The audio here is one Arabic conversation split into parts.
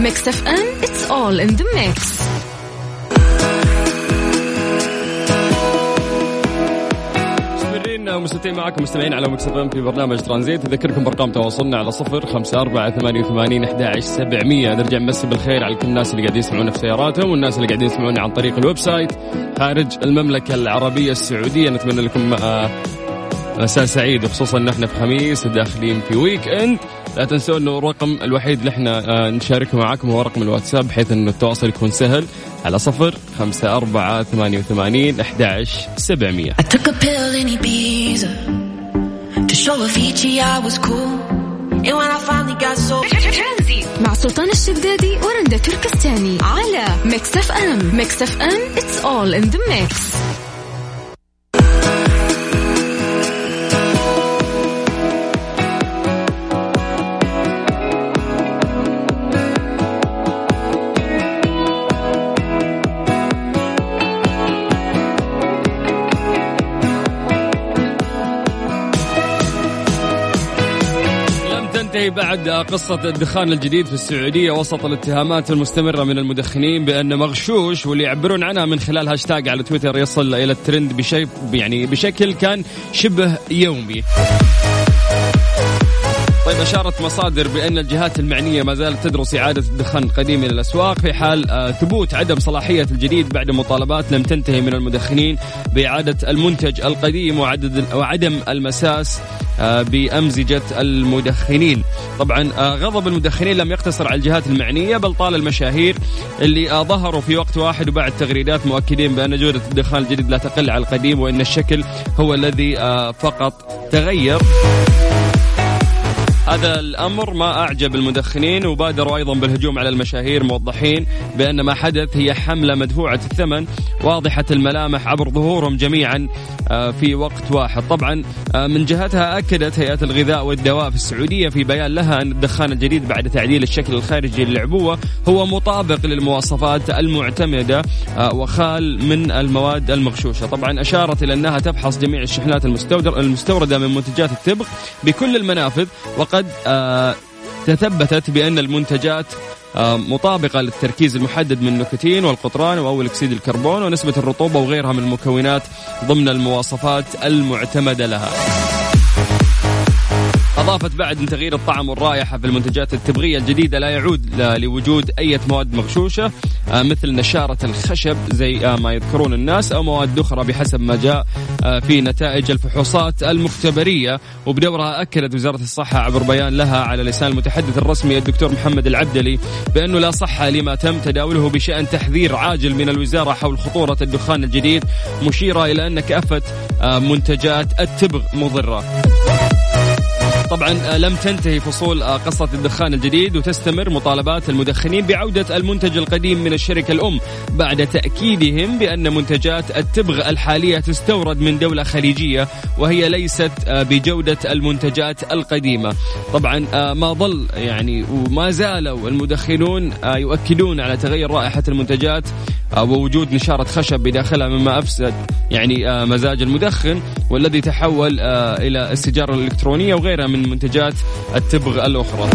Mix FM it's all in the mix مستمعين معكم مستمعين على Mix FM في برنامج ترانزيت. أذكركم بارقام تواصلنا على صفر خمسة أربعة ثمانية وثمانين أحد سبعمية. نرجع نمسي بالخير على كل الناس اللي قاعدين يسمعونا في سياراتهم والناس اللي قاعدين يسمعونا عن طريق ال website خارج المملكة العربية السعودية. نتمنى لكم آه، مساء سعيد وخصوصا ان إحنا في خميس وداخلين في weekend لا تنسوا إنه الرقم الوحيد اللي إحنا آه، نشاركه معاكم هو رقم الواتساب بحيث إنه التواصل يكون سهل. على صفر خمسة أربعة ثمانية وثمانين أحداش سبعمية. مع سلطان الشدادي ورندا تركستاني على Mix FM Mix FM it's all in the mix. بعد قصة الدخان الجديد في السعودية وسط الاتهامات المستمرة من المدخنين بأن مغشوش واللي يعبرون عنها من خلال هاشتاج على تويتر يصل إلى الترند بشيء يعني بشكل كان شبه يومي. طيب أشارت مصادر بأن الجهات المعنية ما زالت تدرس إعادة الدخان القديم إلى الأسواق في حال آه، ثبوت عدم صلاحية الجديد بعد مطالبات لم تنتهي من المدخنين بإعادة المنتج القديم وعدم المساس آه، بأمزجة المدخنين. طبعا آه، غضب المدخنين لم يقتصر على الجهات المعنية بل طال المشاهير اللي ظهروا في وقت واحد وبعد تغريدات مؤكدين بأن جودة الدخان الجديد لا تقل على القديم وأن الشكل هو الذي فقط تغير. هذا الأمر ما أعجب المدخنين وبادروا أيضا بالهجوم على المشاهير موضحين بأن ما حدث هي حملة مدفوعة الثمن واضحة الملامح عبر ظهورهم جميعا آه، في وقت واحد. طبعا آه، من جهتها أكدت هيئة الغذاء والدواء في السعودية في بيان لها أن الدخان الجديد بعد تعديل الشكل الخارجي للعبوة هو مطابق للمواصفات المعتمدة آه، وخال من المواد المغشوشة. طبعا أشارت إلى أنها تفحص جميع الشحنات المستوردة من منتجات التبغ بكل المنافذ وقد قد آه، تثبتت بأن المنتجات آه، مطابقة للتركيز المحدد من النيكوتين والقطران وأول أكسيد الكربون ونسبة الرطوبة وغيرها من المكونات ضمن المواصفات المعتمدة لها. أضافت بعد أن تغيير الطعم والرائحة في المنتجات التبغية الجديدة لا يعود لوجود أي مواد مغشوشة آه، مثل نشارة الخشب زي آه، ما يذكرون الناس أو مواد أخرى بحسب ما جاء آه، في نتائج الفحوصات المختبرية. وبدورها أكدت وزارة الصحة عبر بيان لها على لسان المتحدث الرسمي الدكتور محمد العبدلي بأنه لا صحة لما تم تداوله بشأن تحذير عاجل من الوزارة حول خطورة الدخان الجديد مشيرة إلى أن كافة منتجات التبغ مضرة. طبعا آه، لم تنتهي فصول آه، قصة الدخان الجديد وتستمر مطالبات المدخنين بعودة المنتج القديم من الشركة الأم بعد تأكيدهم بأن منتجات التبغ الحالية تستورد من دولة خليجية وهي ليست آه، بجودة المنتجات القديمة. طبعا ما ظل يعني وما زالوا المدخنون يؤكدون على تغير رائحة المنتجات ووجود نشارة خشب بداخلها مما أفسد يعني مزاج المدخن والذي تحول إلى السيجارة الإلكترونية وغيرها من منتجات التبغ الأخرى.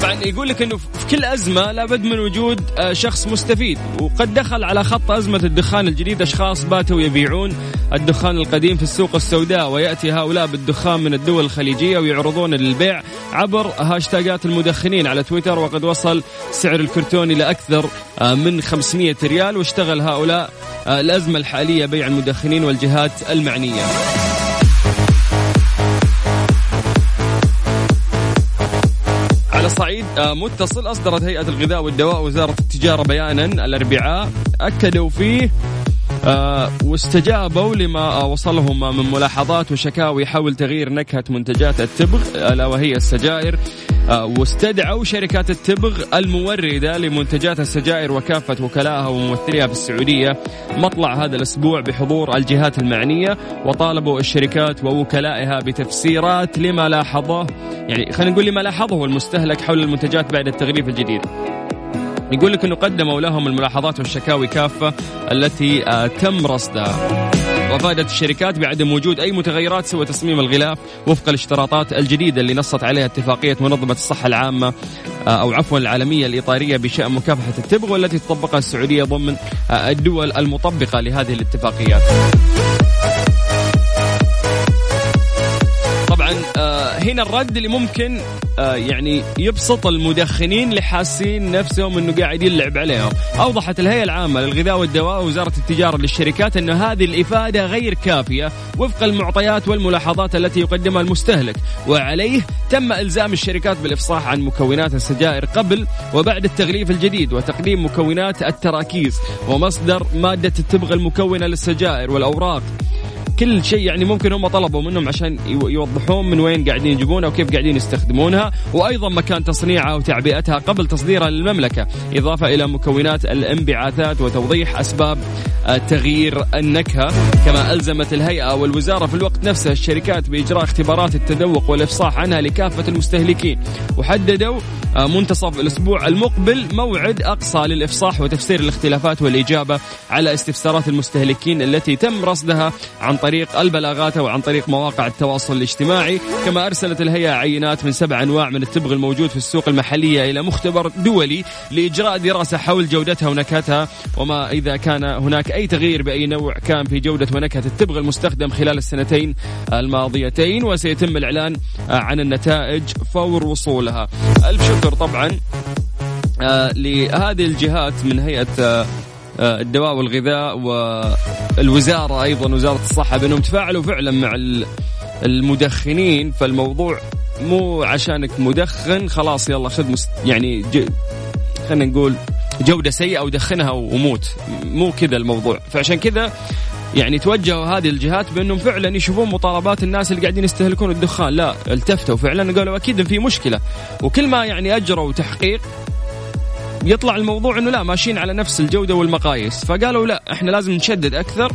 طبعا يقول لك إنه في كل أزمة لابد من وجود آه، شخص مستفيد وقد دخل على خط أزمة الدخان الجديد أشخاص باتوا يبيعون الدخان القديم في السوق السوداء ويأتي هؤلاء بالدخان من الدول الخليجية ويعرضون للبيع عبر هاشتاجات المدخنين على تويتر وقد وصل سعر الكرتون إلى أكثر آه، من 500 ريال واشتغل هؤلاء آه، الأزمة الحالية بيع المدخنين والجهات المعنية. على صعيد آه، متصل أصدرت هيئة الغذاء والدواء وزارة التجارة بيانا الأربعاء. أكدوا فيه واستجابوا لما وصلهم من ملاحظات وشكاوي حول تغيير نكهة منتجات التبغ ألا وهي السجائر آه واستدعوا شركات التبغ الموردة لمنتجات السجائر وكافة وكلائها وممثليها في السعودية. مطلع هذا الأسبوع بحضور الجهات المعنية وطالبوا الشركات ووكلائها بتفسيرات لما لاحظه يعني خلينا نقول لما لاحظه المستهلك حول المنتجات بعد التغليف الجديد. يقول لك إنه قدموا لهم الملاحظات والشكاوي كافة التي آه، تم رصدها وافادت الشركات بعدم وجود أي متغيرات سوى تصميم الغلاف وفق الاشتراطات الجديدة اللي نصت عليها اتفاقية منظمة الصحة العامة آه، أو عفوا العالمية الإطارية بشأن مكافحة التبغ والتي تطبقها السعودية ضمن آه، الدول المطبقة لهذه الاتفاقيات. هنا الرد اللي ممكن آه، يعني يبسط المدخنين اللي حاسين نفسهم إنه قاعد يلعب عليهم. أوضحت الهيئة العامة للغذاء والدواء ووزارة التجارة للشركات إنه هذه الإفادة غير كافية وفق المعطيات والملاحظات التي يقدمها المستهلك. وعليه تم إلزام الشركات بالإفصاح عن مكونات السجائر قبل وبعد التغليف الجديد وتقديم مكونات التراكيز ومصدر مادة التبغ المكونة للسجائر والأوراق. كل شيء يعني ممكن هم طلبوا منهم عشان يوضحون من وين قاعدين يجيبونها وكيف قاعدين يستخدمونها وأيضا مكان تصنيعها وتعبئتها قبل تصديرها للمملكة. إضافة إلى مكونات الانبعاثات وتوضيح أسباب تغيير النكهة. كما ألزمت الهيئة والوزارة في الوقت نفسه الشركات بإجراء اختبارات التذوق والإفصاح عنها لكافة المستهلكين. وحددوا منتصف الأسبوع المقبل موعد أقصى للإفصاح وتفسير الاختلافات والإجابة على استفسارات المستهلكين التي تم رصدها عن طريق طريق البلاغات أو عن طريق مواقع التواصل الاجتماعي. كما أرسلت الهيئة عينات من سبع أنواع من التبغ الموجود في السوق المحلية إلى مختبر دولي لإجراء دراسة حول جودتها ونكهتها وما إذا كان هناك أي تغيير بأي نوع كان في جودة ونكهة التبغ المستخدم خلال السنتين الماضيتين. وسيتم الإعلان عن النتائج فور وصولها. ألف شكر طبعا آه، لهذه الجهات من هيئة آه، آه، الدواء والغذاء والوزارة أيضا وزارة الصحة بأنهم تفاعلوا فعلا مع المدخنين. فالموضوع مو عشانك مدخن خلاص يلا خذ مست يعني خلينا نقول جودة سيئة ودخنها وموت. مو كذا الموضوع. فعشان كذا يعني توجهوا هذه الجهات بأنهم فعلا يشوفون مطالبات الناس اللي قاعدين يستهلكون الدخان. لا التفتوا فعلا قالوا أكيد في مشكلة. وكل ما يعني أجروا تحقيق يطلع الموضوع إنه لا ماشيين على نفس الجودة والمقاييس. فقالوا لا إحنا لازم نشدد أكثر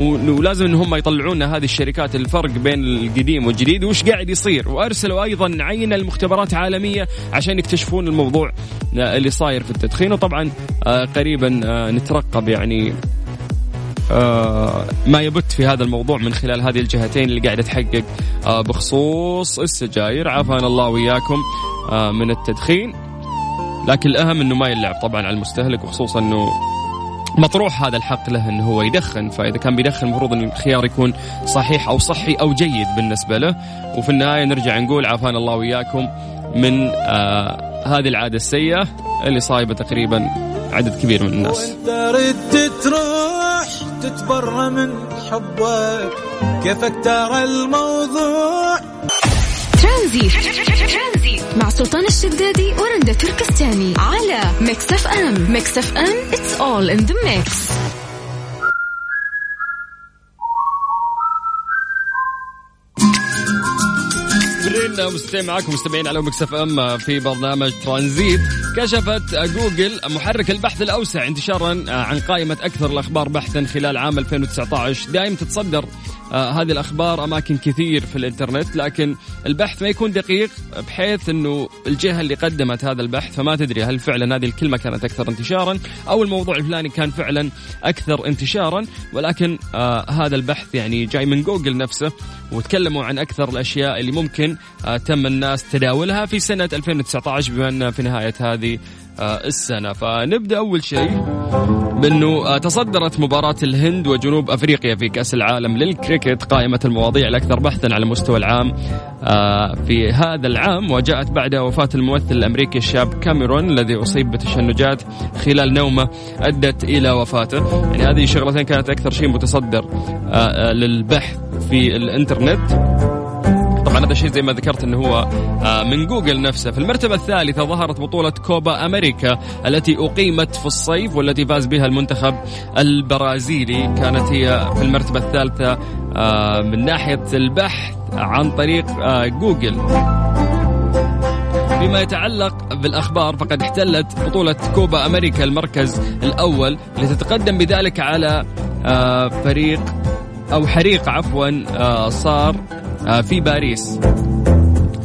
ولازم إن هم يطلعون هذه الشركات الفرق بين القديم والجديد وش قاعد يصير. وأرسلوا أيضا عينه لمختبرات عالمية عشان يكتشفون الموضوع اللي صاير في التدخين. وطبعا آه، قريبا آه، نترقب يعني آه، ما يبت في هذا الموضوع من خلال هذه الجهتين اللي قاعدة تحقق بخصوص السجاير. عافانا الله وياكم من التدخين. لكن الأهم إنه ما يلعب طبعا على المستهلك وخصوصا إنه مطروح هذا الحق له إنه هو يدخن. فإذا كان بيدخن المفروض إن الخيار يكون صحيح أو صحي أو جيد بالنسبة له. وفي النهاية نرجع نقول عافانا الله وياكم من آه هذه العادة السيئة اللي صايبة تقريبا عدد كبير من الناس. وإنت ردت تروح تتبرى من حبك كيفك ترى الموضوع؟ ترانزيت. مع سلطان الشدادي ورندا تركستاني على Mix FM. Mix FM it's all in the mix. مستمعين مستمعين معكم مستمعين على Mix FM في برنامج ترانزيت. كشفت جوجل محرك البحث الأوسع انتشارا عن قائمة أكثر الأخبار بحثا خلال عام 2019 دائما تتصدر آه هذه الأخبار أماكن كثير في الإنترنت لكن البحث ما يكون دقيق بحيث إنه الجهة اللي قدمت هذا البحث فما تدري هل فعلا هذه الكلمة كانت أكثر انتشارا أو الموضوع الفلاني كان فعلا أكثر انتشارا ولكن آه هذا البحث يعني جاي من جوجل نفسه وتكلموا عن أكثر الأشياء اللي ممكن آه تم الناس تداولها في سنة 2019 بما ان في نهاية هذه آه، السنة فنبدأ أول شيء بأنه آه، تصدرت مباراة الهند وجنوب أفريقيا في كأس العالم للكريكت قائمة المواضيع الأكثر بحثا على المستوى العام آه، في هذا العام وجاءت بعد وفاة الممثل الأمريكي الشاب كاميرون الذي أصيب بتشنجات خلال نومة أدت إلى وفاته، يعني هذه شغلتين كانت أكثر شيء متصدر للبحث في الإنترنت. طبعا هذا الشيء زي ما ذكرت إنه هو آه، من جوجل نفسه. في المرتبة الثالثة ظهرت بطولة كوبا أمريكا التي أقيمت في الصيف والتي فاز بها المنتخب البرازيلي. كانت هي في المرتبة الثالثة آه، من ناحية البحث عن طريق آه، جوجل. فيما يتعلق بالأخبار فقد احتلت بطولة كوبا أمريكا المركز الأول لتتقدم بذلك على فريق أو حريق عفوا صار في باريس.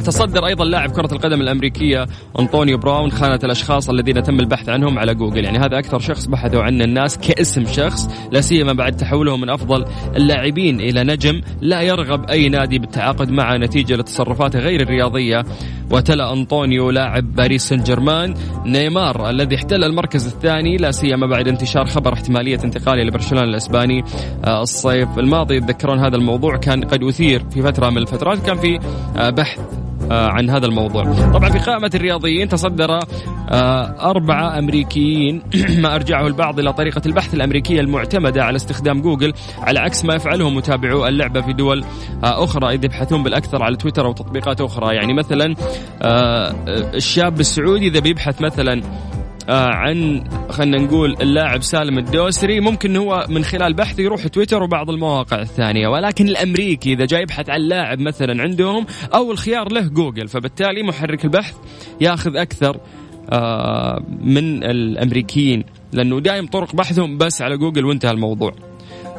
تصدر أيضا لاعب كرة القدم الأمريكية أنطونيو براون خانة الأشخاص الذين تم البحث عنهم على جوجل. يعني هذا أكثر شخص بحثوا عنه الناس كاسم شخص لا سيما بعد تحوله من أفضل اللاعبين إلى نجم لا يرغب أي نادي بالتعاقد معه نتيجة لتصرفاته غير الرياضية. وتلا أنطونيو لاعب باريس سان جيرمان نيمار الذي احتل المركز الثاني لا سيما بعد انتشار خبر احتمالية انتقاله لبرشلونة الإسباني. آه، الصيف الماضي يتذكرون هذا الموضوع كان قد أثير في فترة من الفترات كان في آه، بحث عن هذا الموضوع. طبعا في قائمة الرياضيين تصدر آه، أربعة أمريكيين ما أرجعه البعض إلى طريقة البحث الأمريكية المعتمدة على استخدام جوجل على عكس ما يفعله متابعو اللعبة في دول آه، أخرى إذ يبحثون بالأكثر على تويتر أو تطبيقات أخرى. يعني مثلا الشاب السعودي إذا بيبحث مثلا آه، عن خلينا نقول اللاعب سالم الدوسري. ممكن هو من خلال بحث يروح تويتر وبعض المواقع الثانية ولكن الأمريكي إذا جاي يبحث عن لاعب مثلا عندهم أو الخيار له جوجل فبالتالي محرك البحث ياخذ أكثر آه، من الأمريكيين لأنه دائم طرق بحثهم بس على جوجل وانتهى الموضوع.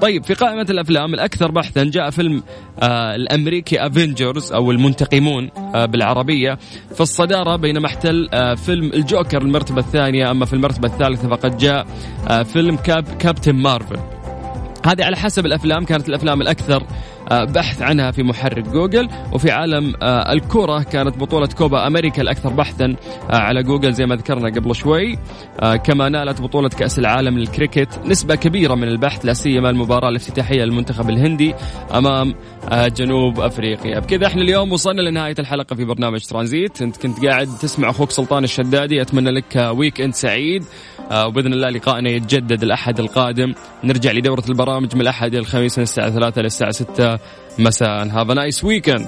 طيب في قائمة الأفلام الأكثر بحثا جاء فيلم آه الأمريكي Avengers أو المنتقمون آه بالعربية. في الصدارة بينما احتل آه فيلم الجوكر المرتبة الثانية أما في المرتبة الثالثة فقد جاء آه فيلم Cap Captain Marvel. هذه على حسب الأفلام كانت الأفلام الأكثر آه، بحث عنها في محرك جوجل. وفي عالم آه، الكرة كانت بطولة كوبا أمريكا الأكثر بحثا آه، على جوجل زي ما ذكرنا قبل شوي. كما نالت بطولة كأس العالم للكريكت نسبة كبيرة من البحث لا سيما المباراة الافتتاحية للمنتخب الهندي أمام جنوب أفريقيا. بكذا إحنا اليوم وصلنا لنهاية الحلقة في برنامج ترانزيت. أنت كنت قاعد تسمع أخوك سلطان الشدادي. أتمنى لك weekend سعيد وبإذن الله لقائنا يتجدد الأحد القادم. نرجع لدورة البرامج من الأحد إلى الخميس من الساعة 3 للساعة 6 مساء هاف نايس ويكند